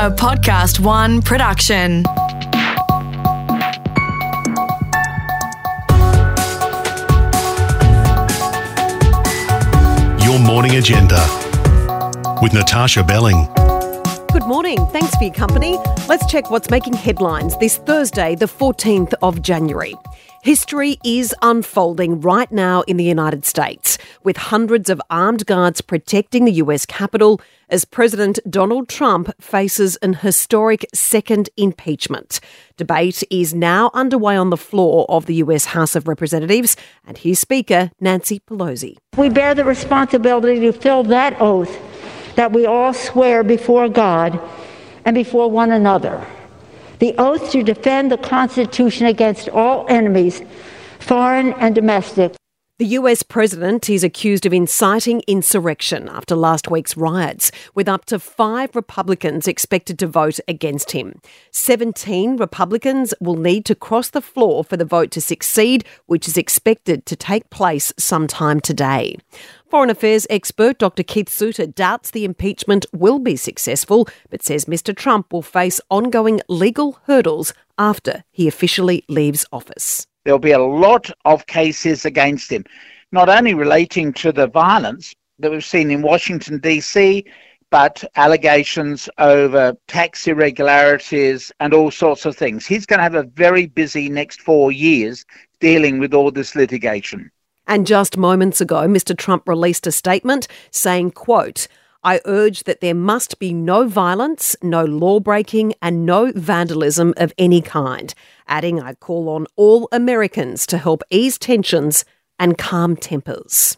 a Podcast One production. Your morning agenda with Natasha Belling. Good morning. Thanks for your company. Let's check what's making headlines this Thursday, the 14th of January. History is unfolding right now in the United States, with hundreds of armed guards protecting the US Capitol as President Donald Trump faces an historic second impeachment. Debate is now underway on the floor of the US House of Representatives, and here's Speaker Nancy Pelosi. We bear the responsibility to fill that oath that we all swear before God and before one another the oath to defend the Constitution against all enemies, foreign and domestic. The US president is accused of inciting insurrection after last week's riots, with up to five Republicans expected to vote against him. 17 Republicans will need to cross the floor for the vote to succeed, which is expected to take place sometime today. Foreign Affairs expert Dr. Keith Suter doubts the impeachment will be successful, but says Mr. Trump will face ongoing legal hurdles after he officially leaves office. There'll be a lot of cases against him, not only relating to the violence that we've seen in Washington, D.C., but allegations over tax irregularities and all sorts of things. He's going to have a very busy next four years dealing with all this litigation. And just moments ago, Mr. Trump released a statement saying, quote, I urge that there must be no violence, no law breaking, and no vandalism of any kind. Adding, I call on all Americans to help ease tensions and calm tempers.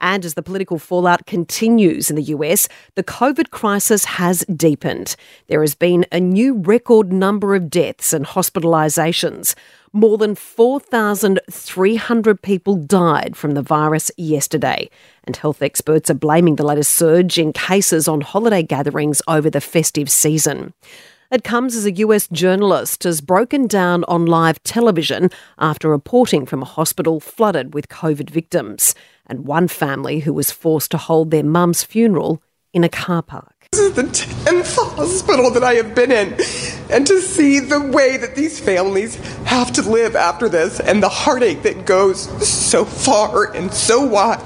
And as the political fallout continues in the US, the COVID crisis has deepened. There has been a new record number of deaths and hospitalisations. More than 4,300 people died from the virus yesterday, and health experts are blaming the latest surge in cases on holiday gatherings over the festive season. It comes as a US journalist has broken down on live television after reporting from a hospital flooded with COVID victims, and one family who was forced to hold their mum's funeral in a car park. This is the 10th hospital that I have been in. And to see the way that these families have to live after this and the heartache that goes so far and so wide.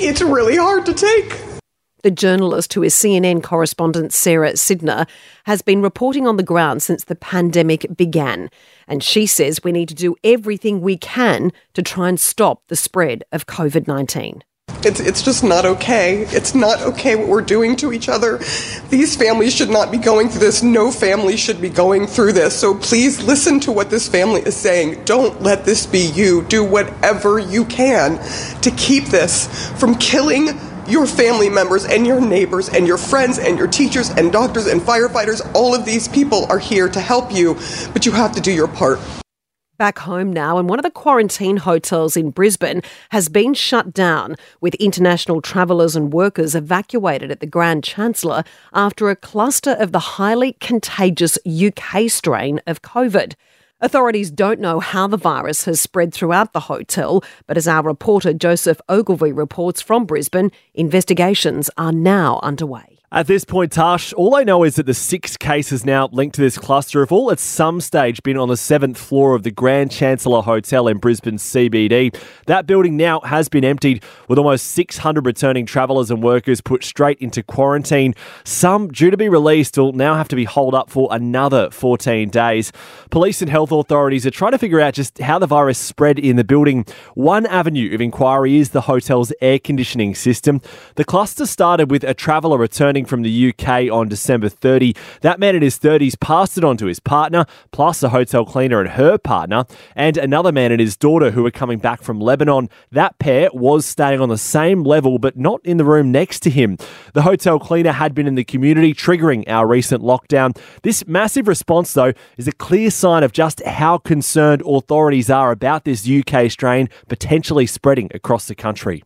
It's really hard to take. The journalist, who is CNN correspondent Sara Sidner, has been reporting on the ground since the pandemic began. And she says we need to do everything we can to try and stop the spread of COVID 19. It's, it's just not okay. It's not okay what we're doing to each other. These families should not be going through this. No family should be going through this. So please listen to what this family is saying. Don't let this be you. Do whatever you can to keep this from killing your family members and your neighbors and your friends and your teachers and doctors and firefighters. All of these people are here to help you, but you have to do your part. Back home now, and one of the quarantine hotels in Brisbane has been shut down, with international travellers and workers evacuated at the Grand Chancellor after a cluster of the highly contagious UK strain of COVID. Authorities don't know how the virus has spread throughout the hotel, but as our reporter Joseph Ogilvie reports from Brisbane, investigations are now underway. At this point, Tash, all I know is that the six cases now linked to this cluster have all at some stage been on the seventh floor of the Grand Chancellor Hotel in Brisbane CBD. That building now has been emptied, with almost 600 returning travellers and workers put straight into quarantine. Some due to be released will now have to be holed up for another 14 days. Police and health authorities are trying to figure out just how the virus spread in the building. One avenue of inquiry is the hotel's air conditioning system. The cluster started with a traveller returning from the UK on December 30. That man in his 30s passed it on to his partner, plus a hotel cleaner and her partner, and another man and his daughter who were coming back from Lebanon. That pair was staying on the same level, but not in the room next to him. The hotel cleaner had been in the community, triggering our recent lockdown. This massive response, though, is a clear sign of just how concerned authorities are about this UK strain potentially spreading across the country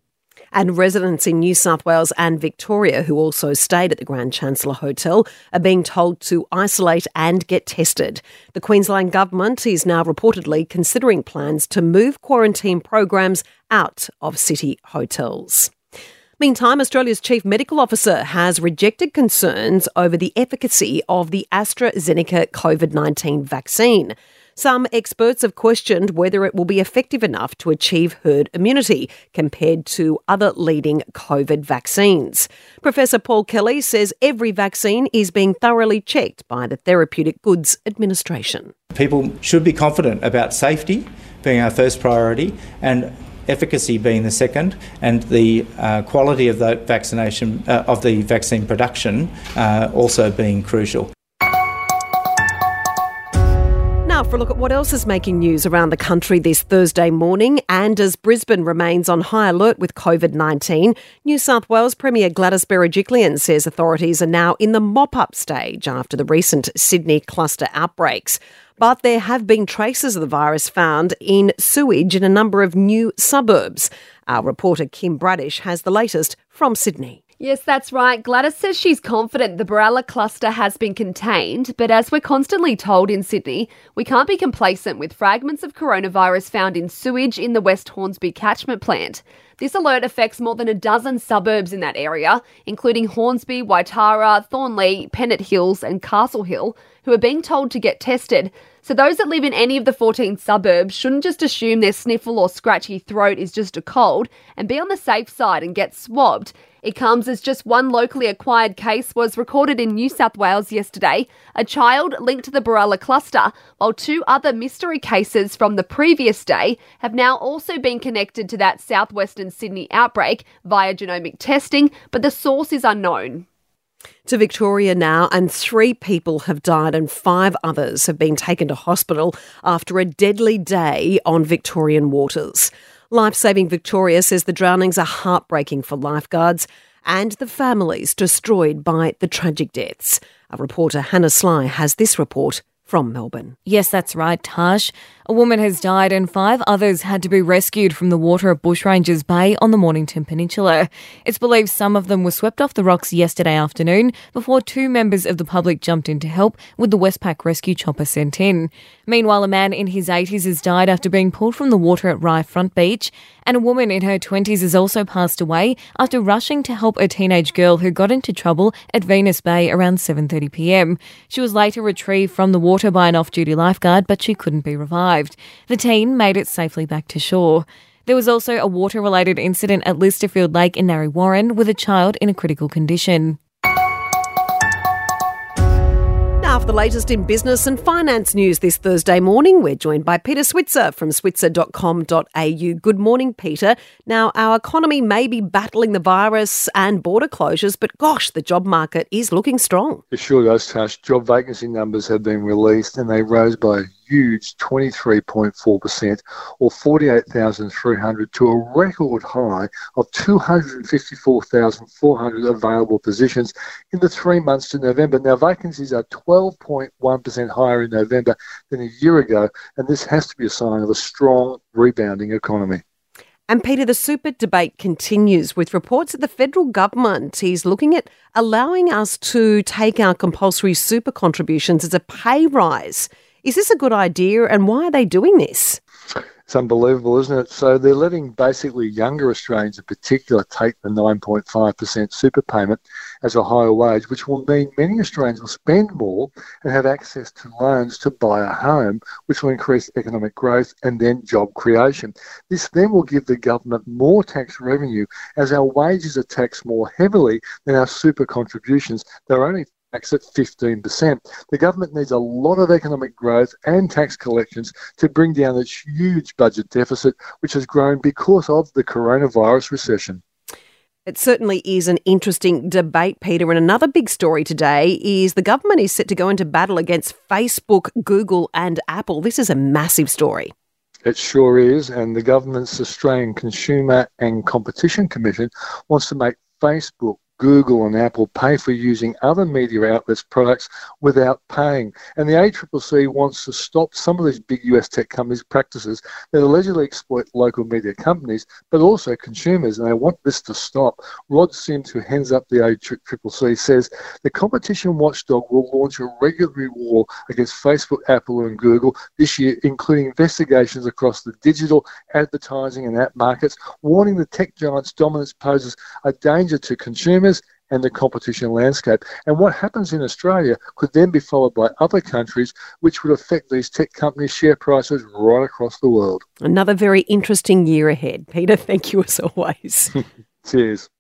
and residents in New South Wales and Victoria who also stayed at the Grand Chancellor Hotel are being told to isolate and get tested. The Queensland Government is now reportedly considering plans to move quarantine programs out of city hotels. Meantime, Australia's Chief Medical Officer has rejected concerns over the efficacy of the AstraZeneca COVID 19 vaccine. Some experts have questioned whether it will be effective enough to achieve herd immunity compared to other leading COVID vaccines. Professor Paul Kelly says every vaccine is being thoroughly checked by the Therapeutic Goods Administration. People should be confident about safety being our first priority and efficacy being the second, and the uh, quality of the vaccination uh, of the vaccine production uh, also being crucial. For a look at what else is making news around the country this Thursday morning, and as Brisbane remains on high alert with COVID 19, New South Wales Premier Gladys Berejiklian says authorities are now in the mop up stage after the recent Sydney cluster outbreaks but there have been traces of the virus found in sewage in a number of new suburbs. Our reporter Kim Bradish has the latest from Sydney. Yes, that's right. Gladys says she's confident the Berala cluster has been contained, but as we're constantly told in Sydney, we can't be complacent with fragments of coronavirus found in sewage in the West Hornsby catchment plant. This alert affects more than a dozen suburbs in that area, including Hornsby, Waitara, Thornleigh, Pennant Hills, and Castle Hill, who are being told to get tested. So those that live in any of the 14 suburbs shouldn't just assume their sniffle or scratchy throat is just a cold and be on the safe side and get swabbed. It comes as just one locally acquired case was recorded in New South Wales yesterday, a child linked to the Berala cluster, while two other mystery cases from the previous day have now also been connected to that southwestern Sydney outbreak via genomic testing, but the source is unknown. To Victoria now, and three people have died and five others have been taken to hospital after a deadly day on Victorian waters. Lifesaving Victoria says the drownings are heartbreaking for lifeguards and the families destroyed by the tragic deaths. Our reporter Hannah Sly has this report from Melbourne. Yes, that's right, Tash. A woman has died and five others had to be rescued from the water at Bushrangers Bay on the Mornington Peninsula. It's believed some of them were swept off the rocks yesterday afternoon before two members of the public jumped in to help with the Westpac rescue chopper sent in. Meanwhile, a man in his 80s has died after being pulled from the water at Rye Front Beach, and a woman in her 20s has also passed away after rushing to help a teenage girl who got into trouble at Venus Bay around 7:30 p.m. She was later retrieved from the water by an off-duty lifeguard, but she couldn't be revived. The teen made it safely back to shore. There was also a water related incident at Lysterfield Lake in Narre Warren with a child in a critical condition. Now, for the latest in business and finance news this Thursday morning, we're joined by Peter Switzer from switzer.com.au. Good morning, Peter. Now, our economy may be battling the virus and border closures, but gosh, the job market is looking strong. It sure does, Tash. Job vacancy numbers have been released and they rose by huge 23.4% or 48,300 to a record high of 254,400 available positions in the three months to November. Now, vacancies are 12.1% higher in November than a year ago, and this has to be a sign of a strong rebounding economy. And Peter, the super debate continues with reports that the federal government is looking at allowing us to take our compulsory super contributions as a pay rise. Is this a good idea and why are they doing this? It's unbelievable, isn't it? So they're letting basically younger Australians in particular take the 9.5% super payment as a higher wage, which will mean many Australians will spend more and have access to loans to buy a home, which will increase economic growth and then job creation. This then will give the government more tax revenue as our wages are taxed more heavily than our super contributions. They're only tax at 15%. The government needs a lot of economic growth and tax collections to bring down its huge budget deficit, which has grown because of the coronavirus recession. It certainly is an interesting debate, Peter. And another big story today is the government is set to go into battle against Facebook, Google, and Apple. This is a massive story. It sure is. And the government's Australian Consumer and Competition Commission wants to make Facebook, Google and Apple pay for using other media outlets' products without paying. And the ACCC wants to stop some of these big US tech companies' practices that allegedly exploit local media companies, but also consumers. And they want this to stop. Rod Sims, who heads up the ACCC, says the competition watchdog will launch a regulatory war against Facebook, Apple, and Google this year, including investigations across the digital, advertising, and app markets, warning the tech giants' dominance poses a danger to consumers and the competition landscape. And what happens in Australia could then be followed by other countries, which would affect these tech companies' share prices right across the world. Another very interesting year ahead. Peter, thank you as always. Cheers.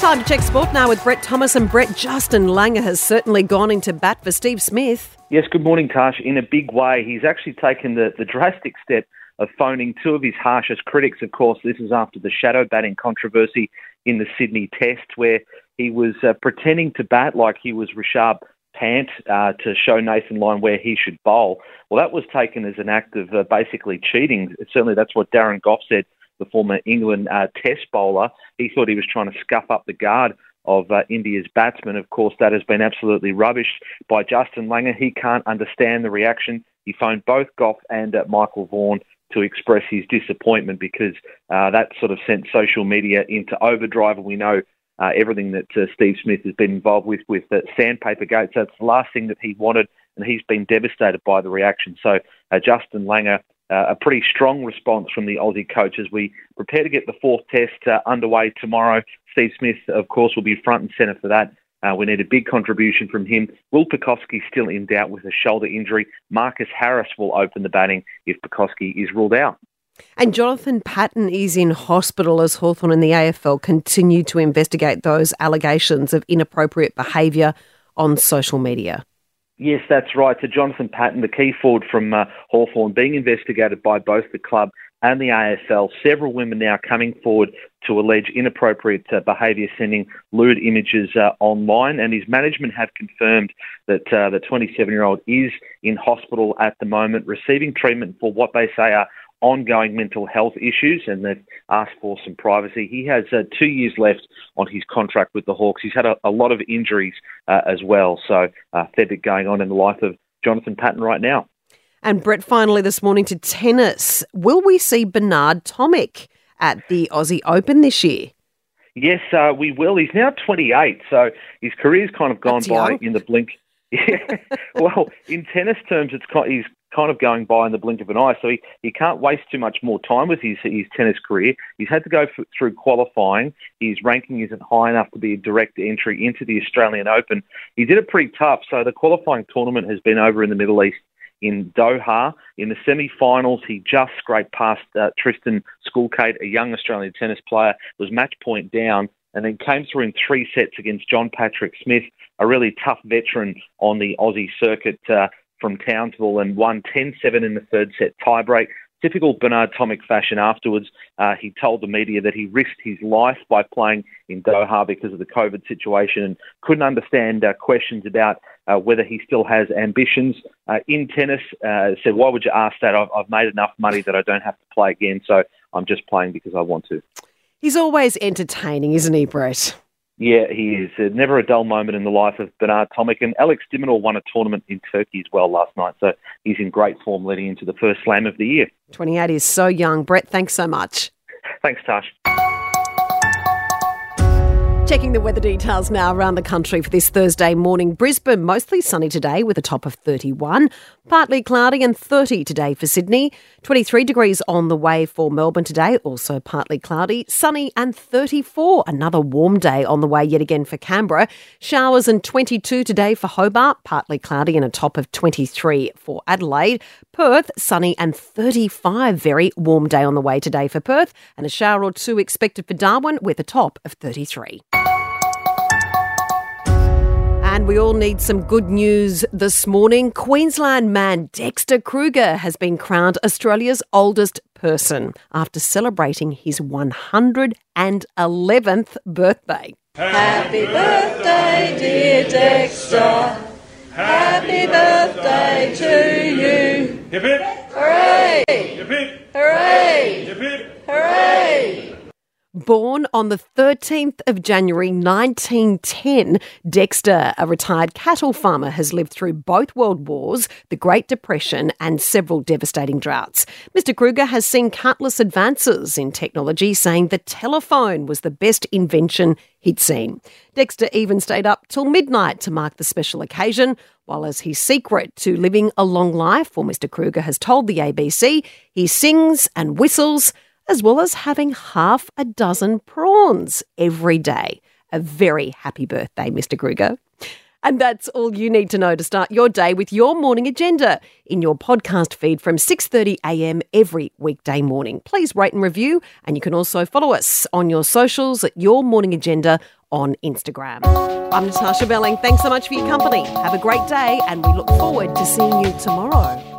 Time to check sport now with Brett Thomas and Brett. Justin Langer has certainly gone into bat for Steve Smith. Yes, good morning, Tash. In a big way, he's actually taken the, the drastic step of phoning two of his harshest critics. Of course, this is after the shadow batting controversy in the Sydney Test, where he was uh, pretending to bat like he was Rishabh Pant uh, to show Nathan Lyon where he should bowl. Well, that was taken as an act of uh, basically cheating. Certainly, that's what Darren Gough said the former England uh, Test bowler. He thought he was trying to scuff up the guard of uh, India's batsmen. Of course, that has been absolutely rubbish by Justin Langer. He can't understand the reaction. He phoned both Gough and uh, Michael Vaughan to express his disappointment because uh, that sort of sent social media into overdrive. And we know uh, everything that uh, Steve Smith has been involved with with uh, Sandpaper Gate. So it's the last thing that he wanted, and he's been devastated by the reaction. So uh, Justin Langer uh, a pretty strong response from the Aussie coach as we prepare to get the fourth test uh, underway tomorrow. Steve Smith, of course, will be front and centre for that. Uh, we need a big contribution from him. Will Pucovski still in doubt with a shoulder injury? Marcus Harris will open the batting if Pucovski is ruled out. And Jonathon Patton is in hospital as Hawthorn and the AFL continue to investigate those allegations of inappropriate behaviour on social media. Yes, that's right. So Jonathon Patton, the key forward from uh, Hawthorn, being investigated by both the club and the AFL. Several women now coming forward to allege inappropriate uh, behaviour, sending lewd images uh, online. And his management have confirmed that uh, the 27 year old is in hospital at the moment, receiving treatment for what they say are ongoing mental health issues and they've asked for some privacy. He has uh, two years left on his contract with the Hawks. He's had a, a lot of injuries uh, as well, so uh, fair bit going on in the life of Jonathon Patton right now. And Brett, finally this morning to tennis. Will we see Bernard Tomic at the Aussie Open this year? Yes, uh, we will. He's now 28, so his career's kind of gone That's by young. in the blink. Yeah. well, in tennis terms, it's he's kind of going by in the blink of an eye. So he, he can't waste too much more time with his, his tennis career. He's had to go f- through qualifying. His ranking isn't high enough to be a direct entry into the Australian Open. He did it pretty tough. So the qualifying tournament has been over in the Middle East in Doha. In the semi-finals, he just scraped past uh, Tristan Schoolkate, a young Australian tennis player, was match point down, and then came through in three sets against John Patrick Smith, a really tough veteran on the Aussie circuit. Uh, from Townsville and won 10 7 in the third set tiebreak. Typical Bernard Tomic fashion afterwards, uh, he told the media that he risked his life by playing in Doha because of the COVID situation and couldn't understand uh, questions about uh, whether he still has ambitions uh, in tennis. Uh, said, Why would you ask that? I've, I've made enough money that I don't have to play again, so I'm just playing because I want to. He's always entertaining, isn't he, Brett? Yeah, he is. Uh, never a dull moment in the life of Bernard Tomic. And Alex de Minaur won a tournament in Turkey as well last night. So he's in great form leading into the first slam of the year. 28 is so young. Brett, thanks so much. Thanks, Tash. Checking the weather details now around the country for this Thursday morning. Brisbane, mostly sunny today with a top of 31. Partly cloudy and 30 today for Sydney. 23 degrees on the way for Melbourne today, also partly cloudy. Sunny and 34. Another warm day on the way yet again for Canberra. Showers and 22 today for Hobart. Partly cloudy and a top of 23 for Adelaide. Perth, sunny and 35. Very warm day on the way today for Perth. And a shower or two expected for Darwin with a top of 33. And we all need some good news this morning. Queensland man Dexter Kruger has been crowned Australia's oldest person after celebrating his 111th birthday. Happy birthday, dear Dexter. Happy birthday to you. Hip hip. Hooray! Hip hip. Hooray! Hip hip. Born on the 13th of January 1910, Dexter, a retired cattle farmer, has lived through both World Wars, the Great Depression, and several devastating droughts. Mr. Kruger has seen countless advances in technology, saying the telephone was the best invention he'd seen. Dexter even stayed up till midnight to mark the special occasion, while as his secret to living a long life, well, Mr. Kruger has told the ABC, he sings and whistles as well as having half a dozen prawns every day. A very happy birthday, Mr. Kruger. And that's all you need to know to start your day with your morning agenda in your podcast feed from 6:30 a.m. every weekday morning. Please rate and review and you can also follow us on your socials at Your Morning Agenda on Instagram. I'm Natasha Belling. Thanks so much for your company. Have a great day and we look forward to seeing you tomorrow.